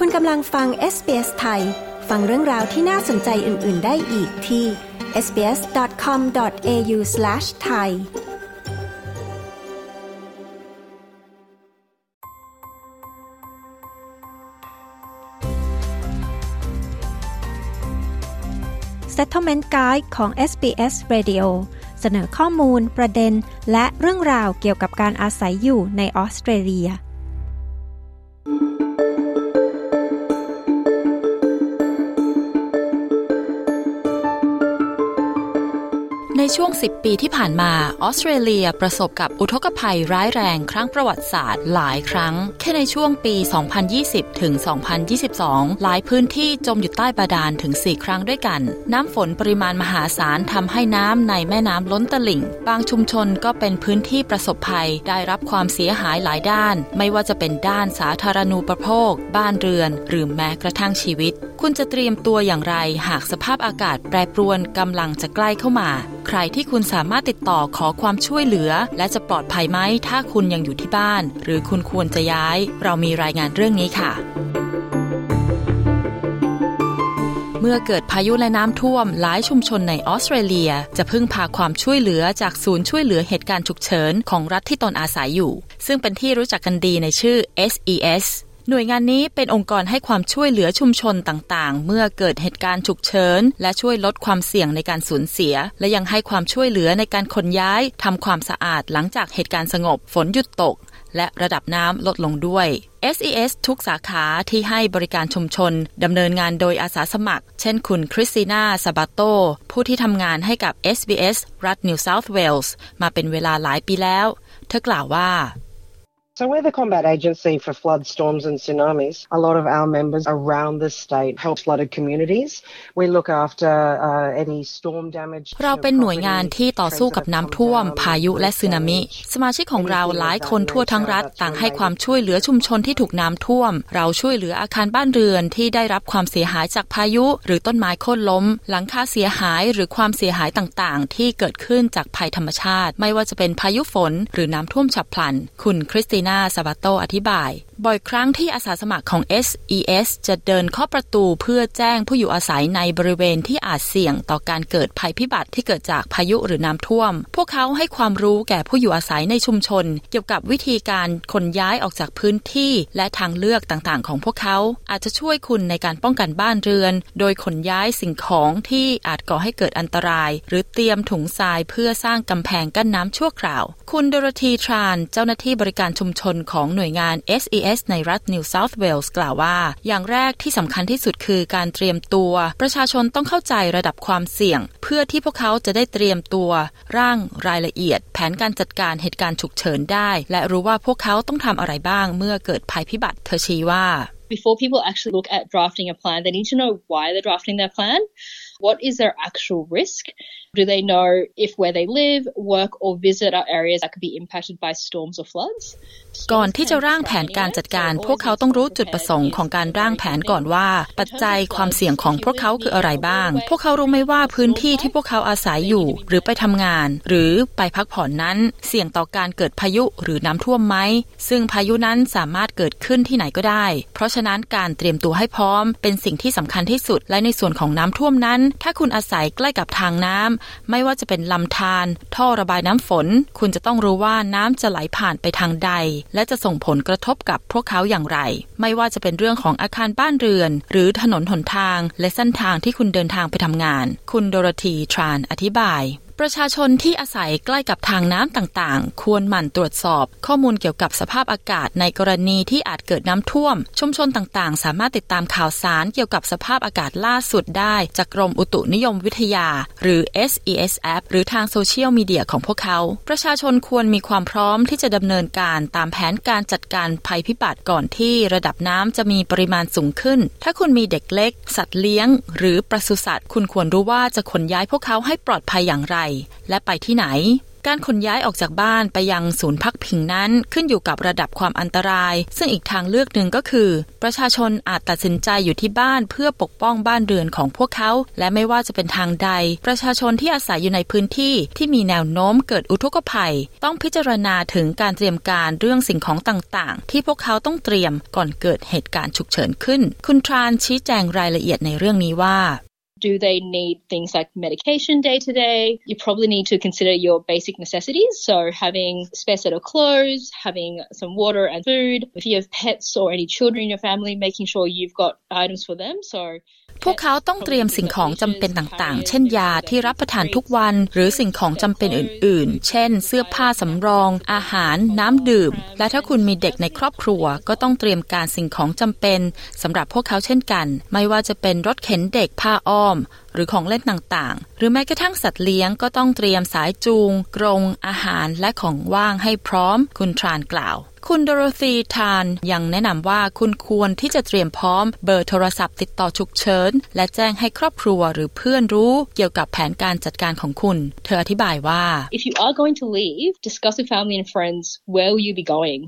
คุณกำลังฟัง SBS ไทย ฟังเรื่องราวที่น่าสนใจอื่น ๆ ได้อีกที่ sbs.com.au/thai Settlement Guide ของ SBS Radio เสนอข้อมูลประเด็น และเรื่องราวเกี่ยวกับการอาศัยอยู่ในออสเตรเลีย ช่วง 10 ปีที่ผ่านมาออสเตรเลียประสบกับอุทกภัยร้ายแรงครั้งประวัติศาสตร์หลายครั้ง แค่ในช่วงปี 2020 ถึง 2022 หลายพื้นที่จมอยู่ใต้บาดาลถึง 4 ครั้งด้วยกัน น้ำฝนปริมาณมหาศาลทำให้น้ำในแม่น้ำล้นตลิ่ง บางชุมชนก็เป็นพื้นที่ประสบภัยได้รับความเสียหายหลายด้าน ไม่ว่าจะเป็นด้านสาธารณูปโภค บ้านเรือน หรือแม้กระทั่งชีวิต คุณจะเตรียมตัวอย่างไร หากสภาพอากาศแปรปรวนกำลังจะใกล้เข้ามา ใครที่คุณสามารถติดต่อขอความช่วยเหลือ และจะปลอดภัยไหมถ้าคุณยังอยู่ที่บ้าน หรือคุณควรจะย้าย เรามีรายงานเรื่องนี้ค่ะเมื่อเกิดพายุและน้ำท่วมหลายชุมชนในออสเตรเลีย จะพึ่งพาความช่วยเหลือจากศูนย์ช่วยเหลือเหตุการณ์ฉุกเฉินของรัฐที่ตนอาศัยอยู่ ซึ่งเป็นที่รู้จักกันดีในชื่อ SES หน่วยงานนี้เป็นองค์กรให้ความช่วยเหลือชุมชนต่างๆ เมื่อเกิดเหตุการณ์ฉุกเฉินและช่วยลดความเสี่ยงในการสูญเสีย และยังให้ความช่วยเหลือในการขนย้ายทำความสะอาดหลังจากเหตุการณ์สงบฝนหยุดตก และระดับน้ำลดลงด้วย SES ทุกสาขาที่ให้บริการชุมชน ดำเนินงานโดยอาสาสมัคร เช่นคุณคริสติน่าซาบาโต ผู้ที่ทำงานให้กับ SBS รัฐนิวเซาท์เวลส์มาเป็นเวลาหลายปีแล้ว เธอกล่าวว่า So we're the combat agency for flood, storms and tsunamis. A lot of our members around the state help flooded communities. We look after uh, any storm damage. เราเป็นหน่วยงานที่ต่อสู้กับน้ำท่วม พายุและสึนามิ สมาชิกของเราหลายคนทั่วทั้งรัฐ ต่างให้ความช่วยเหลือชุมชนที่ถูกน้ำท่วม เราช่วยเหลืออาคารบ้านเรือนที่ได้รับความเสียหายจากพายุ หรือต้นไม้โค่นล้ม หลังคาเสียหายหรือความเสียหายต่างๆ ที่เกิดขึ้นจากภัยธรรมชาติ ไม่ว่าจะเป็นพายุฝน หรือน้ำท่วมฉับพลัน คุณคริสตินาซาบาโตอธิบาย บ่อยครั้งที่อาสาสมัครของ SES จะเดินเข้าประตูเพื่อแจ้งผู้อยู่อาศัยในบริเวณที่อาจเสี่ยงต่อการเกิดภัยพิบัติที่เกิดจากพายุหรือน้ำท่วม พวกเขาให้ความรู้แก่ผู้อยู่อาศัยในชุมชน เกี่ยวกับวิธีการขนย้ายออกจากพื้นที่ และทางเลือกต่างๆ ของพวกเขา อาจจะช่วยคุณในการป้องกันบ้านเรือน โดยขนย้ายสิ่งของที่อาจก่อให้เกิดอันตราย หรือเตรียมถุงทรายเพื่อสร้างกำแพงกั้นน้ำชั่วคราว คุณดรธีทราน เจ้าหน้าที่บริการชุมชนของหน่วยงาน SES ในรัฐนิวเซาท์เวลส์กล่าวว่า อย่างแรกที่สำคัญที่สุดคือการเตรียมตัว ประชาชนต้องเข้าใจระดับความเสี่ยง เพื่อที่พวกเขาจะได้เตรียมตัว ร่างรายละเอียด แผนการจัดการเหตุการณ์ฉุกเฉินได้ และรู้ว่าพวกเขาต้องทำอะไรบ้างเมื่อเกิดภัยพิบัติเธอชี้ว่า Before people actually look at drafting a plan, they need to know why they're drafting their plan. What is their actual risk? Do they know if where they live, work, or visit are areas that could be impacted by storms or floods? ก่อนที่จะร่างแผนการจัดการ พวกเขาต้องรู้จุดประสงค์ของการร่างแผนก่อนว่า ปัจจัยความเสี่ยงของพวกเขาคืออะไรบ้าง พวกเขารู้ไหมว่าพื้นที่ที่พวกเขาอาศัยอยู่ หรือไปทำงาน หรือไปพักผ่อนนั้น เสี่ยงต่อการเกิดพายุหรือน้ำท่วมไหม ซึ่งพายุนั้นสามารถเกิดขึ้นที่ไหนก็ได้ เพราะฉะนั้นการเตรียมตัวให้พร้อม เป็นสิ่งที่สำคัญที่สุดและในส่วนของน้ำท่วมนั้น ถ้าคุณอาศัยใกล้กับทางน้ำไม่ว่าจะเป็นลำธารท่อระบายน้ำฝน คุณจะต้องรู้ว่าน้ำจะไหลผ่านไปทางใด และจะส่งผลกระทบกับพวกเขาอย่างไร ไม่ว่าจะเป็นเรื่องของอาคารบ้านเรือน หรือถนนหนทาง และเส้นทางที่คุณเดินทางไปทำงาน คุณโดรธีทรานอธิบาย ประชาชนที่อาศัยใกล้กับทางน้ำต่างๆ ควรหมั่นตรวจสอบ ข้อมูลเกี่ยวกับสภาพอากาศในกรณีที่อาจเกิดน้ำท่วม ชุมชนต่างๆ สามารถติดตามข่าวสารเกี่ยวกับสภาพอากาศล่าสุดได้จากกรมอุตุนิยมวิทยา หรือ SES App หรือทางโซเชียลมีเดียของพวกเขา ประชาชนควรมีความพร้อมที่จะดำเนินการตามแผนการจัดการภัยพิบัติก่อนที่ระดับน้ำจะมีปริมาณสูงขึ้น ถ้าคุณมีเด็กเล็ก สัตว์เลี้ยง หรือปศุสัตว์ คุณควรรู้ว่าจะขนย้ายพวกเขาให้ปลอดภัยอย่างไรและไปที่ไหน การขนย้ายออกจากบ้านไปยังศูนย์พักพิงนั้นขึ้นอยู่กับระดับความอันตราย ซึ่งอีกทางเลือกหนึ่งก็คือ ประชาชนอาจตัดสินใจอยู่ที่บ้านเพื่อปกป้องบ้านเรือนของพวกเขา และไม่ว่าจะเป็นทางใด ประชาชนที่อาศัยอยู่ในพื้นที่ที่มีแนวโน้มเกิดอุทกภัย ต้องพิจารณาถึงการเตรียมการเรื่องสิ่งของต่างๆ ที่พวกเขาต้องเตรียมก่อนเกิดเหตุการณ์ฉุกเฉินขึ้น คุณทรานชี้แจงรายละเอียดในเรื่องนี้ว่า Do they need things like medication day to day? You probably need to consider your basic necessities. So having a spare set of clothes, having some water and food. If you have pets or any children in your family, making sure you've got items for them. So พวกเขาต้องเตรียมสิ่งของจำเป็นต่างๆ เช่นยาที่รับประทานทุกวัน หรือสิ่งของจำเป็นอื่น ๆ เช่น เสื้อผ้าสำรอง อาหาร น้ำดื่ม และถ้าคุณมีเด็กในครอบครัว ก็ต้องเตรียมการสิ่งของจำเป็นสำหรับพวกเขาเช่นกัน ไม่ว่าจะเป็นรถเข็นเด็กผ้าอ้อม หรือของเล่นต่างๆ หรือแม้กระทั่งสัตว์เลี้ยงก็ต้องเตรียมสายจูง กรง อาหารและของว่างให้พร้อม คุณทรานกล่าว คุณโดโรธีทานยังแนะนำว่าคุณควรที่จะเตรียมพร้อมเบอร์โทรศัพท์ติดต่อฉุกเฉิน และแจ้งให้ครอบครัวหรือเพื่อนรู้เกี่ยวกับแผนการจัดการของคุณ เธออธิบายว่า If you are going to leave discuss with family and friends where will you be going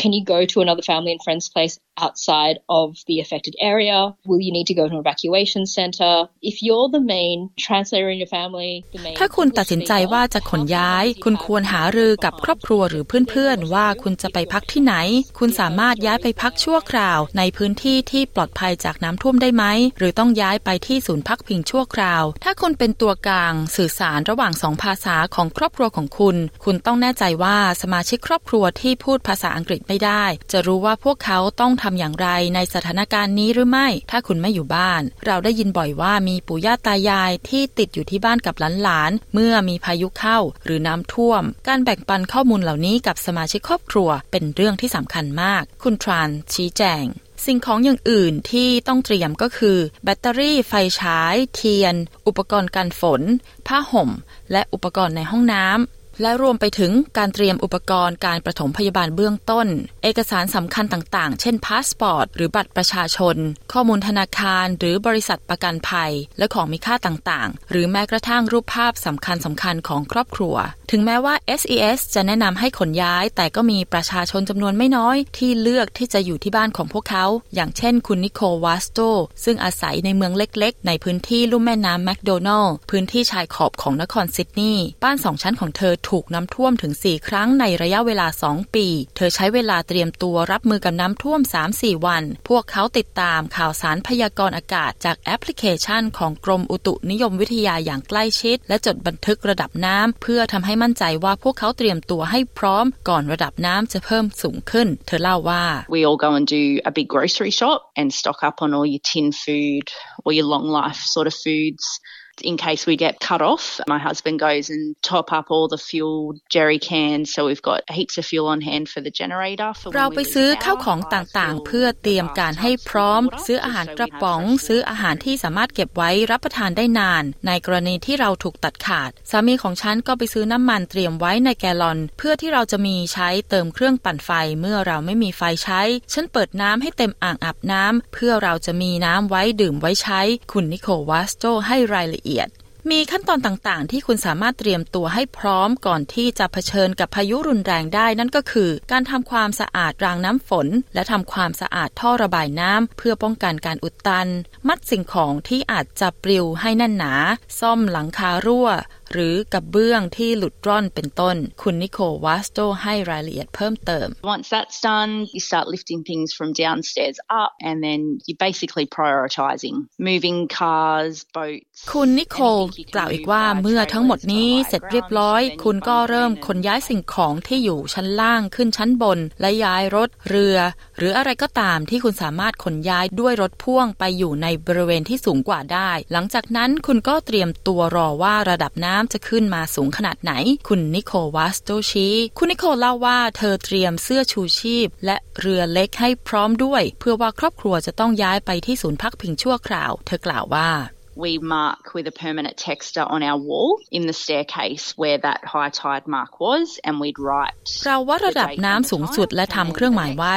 Can you go to another family and friends place outside of the affected area? Will you need to go to an evacuation center? If you're the main translator in your family, the main ถ้าคุณตัดสินใจว่าจะขนย้าย คุณควรหารือกับครอบครัวหรือเพื่อนๆ ว่าคุณจะไปพักที่ไหน คุณสามารถย้ายไปพักชั่วคราว ในพื้นที่ที่ปลอดภัยจากน้ำท่วมได้ไหม หรือต้องย้ายไปที่ศูนย์พักพิงชั่วคราว ถ้าคุณเป็นตัวกลางสื่อสารระหว่างสองภาษาของครอบครัวของคุณ คุณต้องแน่ใจว่าสมาชิกครอบครัวที่พูดภาษาอังกฤษไม่ได้ จะรู้ว่าพวกเขาต้องทำอย่างไรในสถานการณ์นี้หรือไม่ ถ้าคุณไม่อยู่บ้าน เราได้ยินบ่อยว่ามีปู่ย่าตายายที่ติดอยู่ที่บ้านกับหลานๆเมื่อมีพายุเข้าหรือน้ำท่วม การแบ่งปันข้อมูลเหล่านี้กับสมาชิกครอบครัว เป็นเรื่องที่สำคัญมาก คุณทรานชี้แจงสิ่งของอย่างอื่นที่ต้องเตรียมก็คือ แบตเตอรี่ไฟฉาย เทียน อุปกรณ์กันฝน ผ้าห่ม และอุปกรณ์ในห้องน้ำ และรวมไปถึงการเตรียมอุปกรณ์การประถมพยาบาลเบื้องต้น เอกสารสำคัญต่างๆ เช่นพาสปอร์ต หรือบัตรประชาชน ข้อมูลธนาคาร หรือบริษัทประกันภัย และของมีค่าต่างๆ หรือแม้กระทั่งรูปภาพสำคัญสำคัญของครอบครัว ถึงแม้ว่า SES จะแนะนำให้ขนย้าย แต่ก็มีประชาชนจำนวนไม่น้อย ที่เลือกที่จะอยู่ที่บ้านของพวกเขา อย่างเช่นคุณนิโคลวาสโตซึ่งอาศัยในเมืองเล็กๆ ในพื้นที่ลุ่มแม่น้ำแมคโดนัลล์พื้นที่ชายขอบของนครซิดนีย์บ้านสองชั้นของเธอถูกน้ำท่วมถึง 4 ครั้งในระยะเวลา 2 ปี เธอใช้เวลาเตรียมตัวรับมือกับน้ำท่วม 3-4 วัน พวกเขาติดตามข่าวสารพยากรณ์อากาศจากแอปพลิเคชันของกรมอุตุนิยมวิทยาอย่างใกล้ชิด และจดบันทึกระดับน้ำเพื่อทำให้มั่นใจว่าพวกเขาเตรียมตัวให้พร้อมก่อนระดับน้ำจะเพิ่มสูงขึ้น เธอเล่าว่า We all go and do a big grocery shop and stock up on all your tin food or your long life sort of foods in case we get cut off. My husband goes and top up all the fuel jerry cans, so we've got heaps of fuel on hand for the generator. For เราไปซื้อข้าวของต่างๆ เพื่อเตรียมการให้พร้อม ซื้ออาหารกระป๋อง ซื้ออาหารที่สามารถเก็บไว้รับประทานได้นาน ในกรณีที่เราถูกตัดขาด สามีของฉันก็ไปซื้อน้ำมันเตรียมไว้ในแกลลอน เพื่อที่เราจะมีใช้เติมเครื่องปั่นไฟเมื่อเราไม่มีไฟใช้ ฉันเปิดน้ำให้เต็มอ่างอาบน้ำเพื่อเราจะมีน้ำไว้ดื่มไว้ใช้ คุณนิโควัสโตให้รายละเอียดมีขั้นตอนต่างๆ ที่คุณสามารถเตรียมตัวให้พร้อมก่อนที่จะเผชิญกับพายุรุนแรงได้นั่นก็คือ การทำความสะอาดรางน้ำฝน และทำความสะอาดท่อระบายน้ำเพื่อป้องกันการอุดตัน มัดสิ่งของที่อาจจะปลิวให้แน่นหนา ซ่อมหลังคารั่ว หรือกับเบื้องที่หลุดร่อนเป็นต้น คุณนิโคลวาสโตให้รายละเอียดเพิ่มเติม Once that's done you start lifting things from downstairs up and then you basically prioritizing moving cars boats คุณนิโคลกล่าวอีกว่าเมื่อทั้งหมดนี้เสร็จเรียบร้อย คุณก็เริ่มขนย้ายสิ่งของที่อยู่ชั้นล่างขึ้นชั้นบน และย้ายรถเรือ หรืออะไรก็ตามที่คุณสามารถขนย้ายด้วยรถพ่วงไปอยู่ในบริเวณที่สูงกว่าได้ หลังจากนั้นคุณก็เตรียมตัวรอว่าระดับน้ำจะขึ้นมาสูงขนาดไหน คุณนิโควัสโตชีคุณนิโคเล่าว่าเธอเตรียมเสื้อชูชีพ และเรือเล็กให้พร้อมด้วย เพื่อว่าครอบครัวจะต้องย้ายไปที่ศูนย์พักพิงชั่วคราว เธอกล่าวว่า we mark with a permanent texter on our wall in the staircase where that high tide mark was and we'd write เราวัดระดับน้ำสูงสุดและทำเครื่องหมายไว้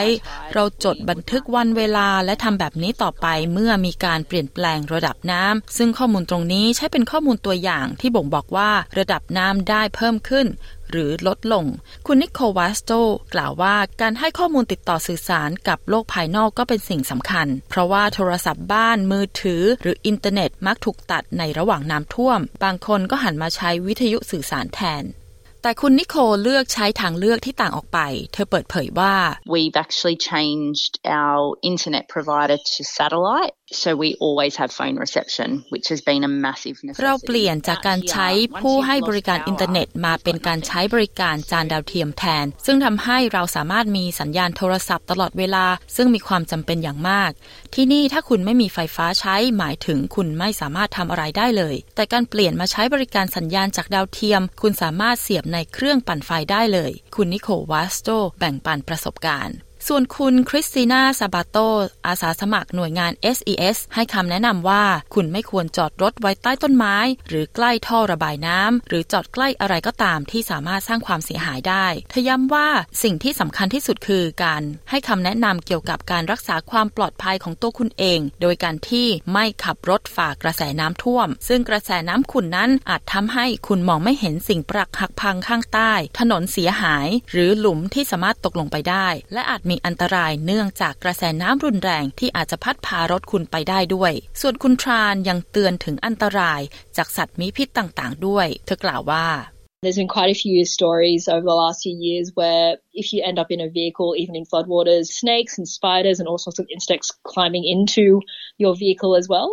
เราจดบันทึกวันเวลาและทำแบบนี้ต่อไปเมื่อมีการเปลี่ยนแปลงระดับน้ำซึ่งข้อมูลตรงนี้ใช้เป็นข้อมูลตัวอย่างที่บ่งบอกว่าระดับน้ำได้เพิ่มขึ้นหรือลดลง คุณนิโควัสโตกล่าวว่าการให้ข้อมูลติดต่อสื่อสารกับโลกภายนอกก็เป็นสิ่งสำคัญ เพราะว่าโทรศัพท์บ้านมือถือ หรืออินเทอร์เน็ตมักถูกตัดในระหว่างน้ำท่วม บางคนก็หันมาใช้วิทยุสื่อสารแทนแต่คุณนิโคเลือกใช้ทางเลือกที่ต่างออกไป เธอเปิดเผยว่า We've actually changed our internet provider to satellite เราเปลี่ยนจากการใช้ผู้ให้บริการอินเทอร์เน็ตมาเป็นการใช้บริการจานดาวเทียมแทน ซึ่งทำให้เราสามารถมีสัญญาณโทรศัพท์ตลอดเวลา ซึ่งมีความจำเป็นอย่างมาก ที่นี่ถ้าคุณไม่มีไฟฟ้าใช้หมายถึงคุณไม่สามารถทำอะไรได้เลย แต่การเปลี่ยนมาใช้บริการสัญญาณจากดาวเทียม คุณสามารถเสียบในเครื่องปั่นไฟได้เลย คุณนิโควัสโตแบ่งปันประสบการณ์ ส่วนคุณคริสติน่าซาบาโต อาสาสมัครหน่วยงาน SES ให้คำแนะนำว่า คุณไม่ควรจอดรถไว้ใต้ต้นไม้ หรือใกล้ท่อระบายน้ำ หรือจอดใกล้อะไรก็ตามที่สามารถสร้างความเสียหายได้เธอย้ำว่าสิ่งที่สำคัญที่สุดคือการให้คำแนะนำเกี่ยวกับการรักษาความปลอดภัยของตัวคุณเอง โดยการที่ไม่ขับรถฝ่ากระแสน้ำท่วม ซึ่งกระแสน้ำขุ่นนั้นอาจทำให้คุณมองไม่เห็นสิ่งปรักหักพังข้างใต้ ถนนเสียหาย หรือหลุมที่สามารถตกลงไปได้ และอาจมีอันตรายเนื่องจากกระแสน้ำรุนแรงที่อาจจะพัดพารถคุณไปได้ด้วย ส่วนคุณทรานยังเตือนถึงอันตรายจากสัตว์มีพิษต่างๆ ด้วย เธอกล่าวว่า There's been quite a few stories over the last few years where if you end up in a vehicle, even in floodwaters, snakes and spiders and all sorts of insects climbing into your vehicle as well.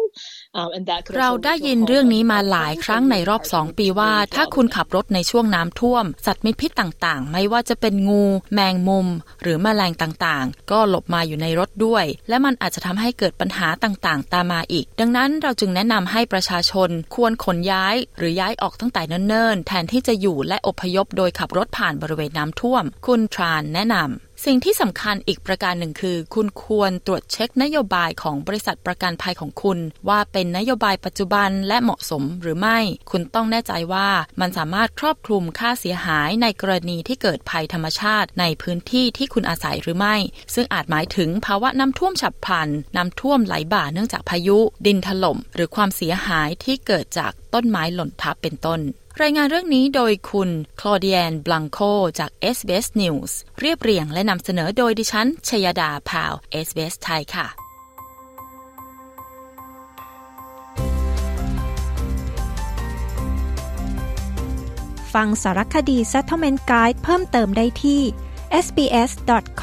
Um, and that could เราได้ยินเรื่องนี้มาหลายครั้งในรอบสองปีว่า ถ้าคุณขับรถในช่วงน้ำท่วม สัตว์มีพิษต่างๆ ไม่ว่าจะเป็นงู แมงมุม หรือแมลงต่างๆ ก็หลบมาอยู่ในรถด้วย และมันอาจจะทำให้เกิดปัญหาต่างๆ ตามมาอีก ดังนั้นเราจึงแนะนำให้ประชาชนควรขนย้ายหรือย้ายออกตั้งแต่เนิ่นๆ แทนที่จะอยู่และอพยพโดยขับรถผ่านบริเวณน้ำท่วม คุณทรานแนะนำสิ่งที่สำคัญอีกประการหนึ่งคือ คุณควรตรวจเช็คนโยบายของบริษัทประกันภัยของคุณ ว่าเป็นนโยบายปัจจุบันและเหมาะสมหรือไม่ คุณต้องแน่ใจว่ามันสามารถครอบคลุมค่าเสียหายในกรณีที่เกิดภัยธรรมชาติในพื้นที่ที่คุณอาศัยหรือไม่ ซึ่งอาจหมายถึงภาวะน้ำท่วมฉับพลันน้ำท่วมไหลบ่าเนื่องจากพายุ ดินถล่ม หรือความเสียหายที่เกิดจากต้นไม้หล่นทับเป็นต้น รายงานเรื่องนี้โดยคุณคลอเดียนบลังโคจาก SBS News เรียบเรียงและนำเสนอโดยดิฉัน ชยดาพาว SBS ไทยค่ะ ฟังสารคดี Settlement Guide เพิ่มเติมได้ที่ sbs.com.au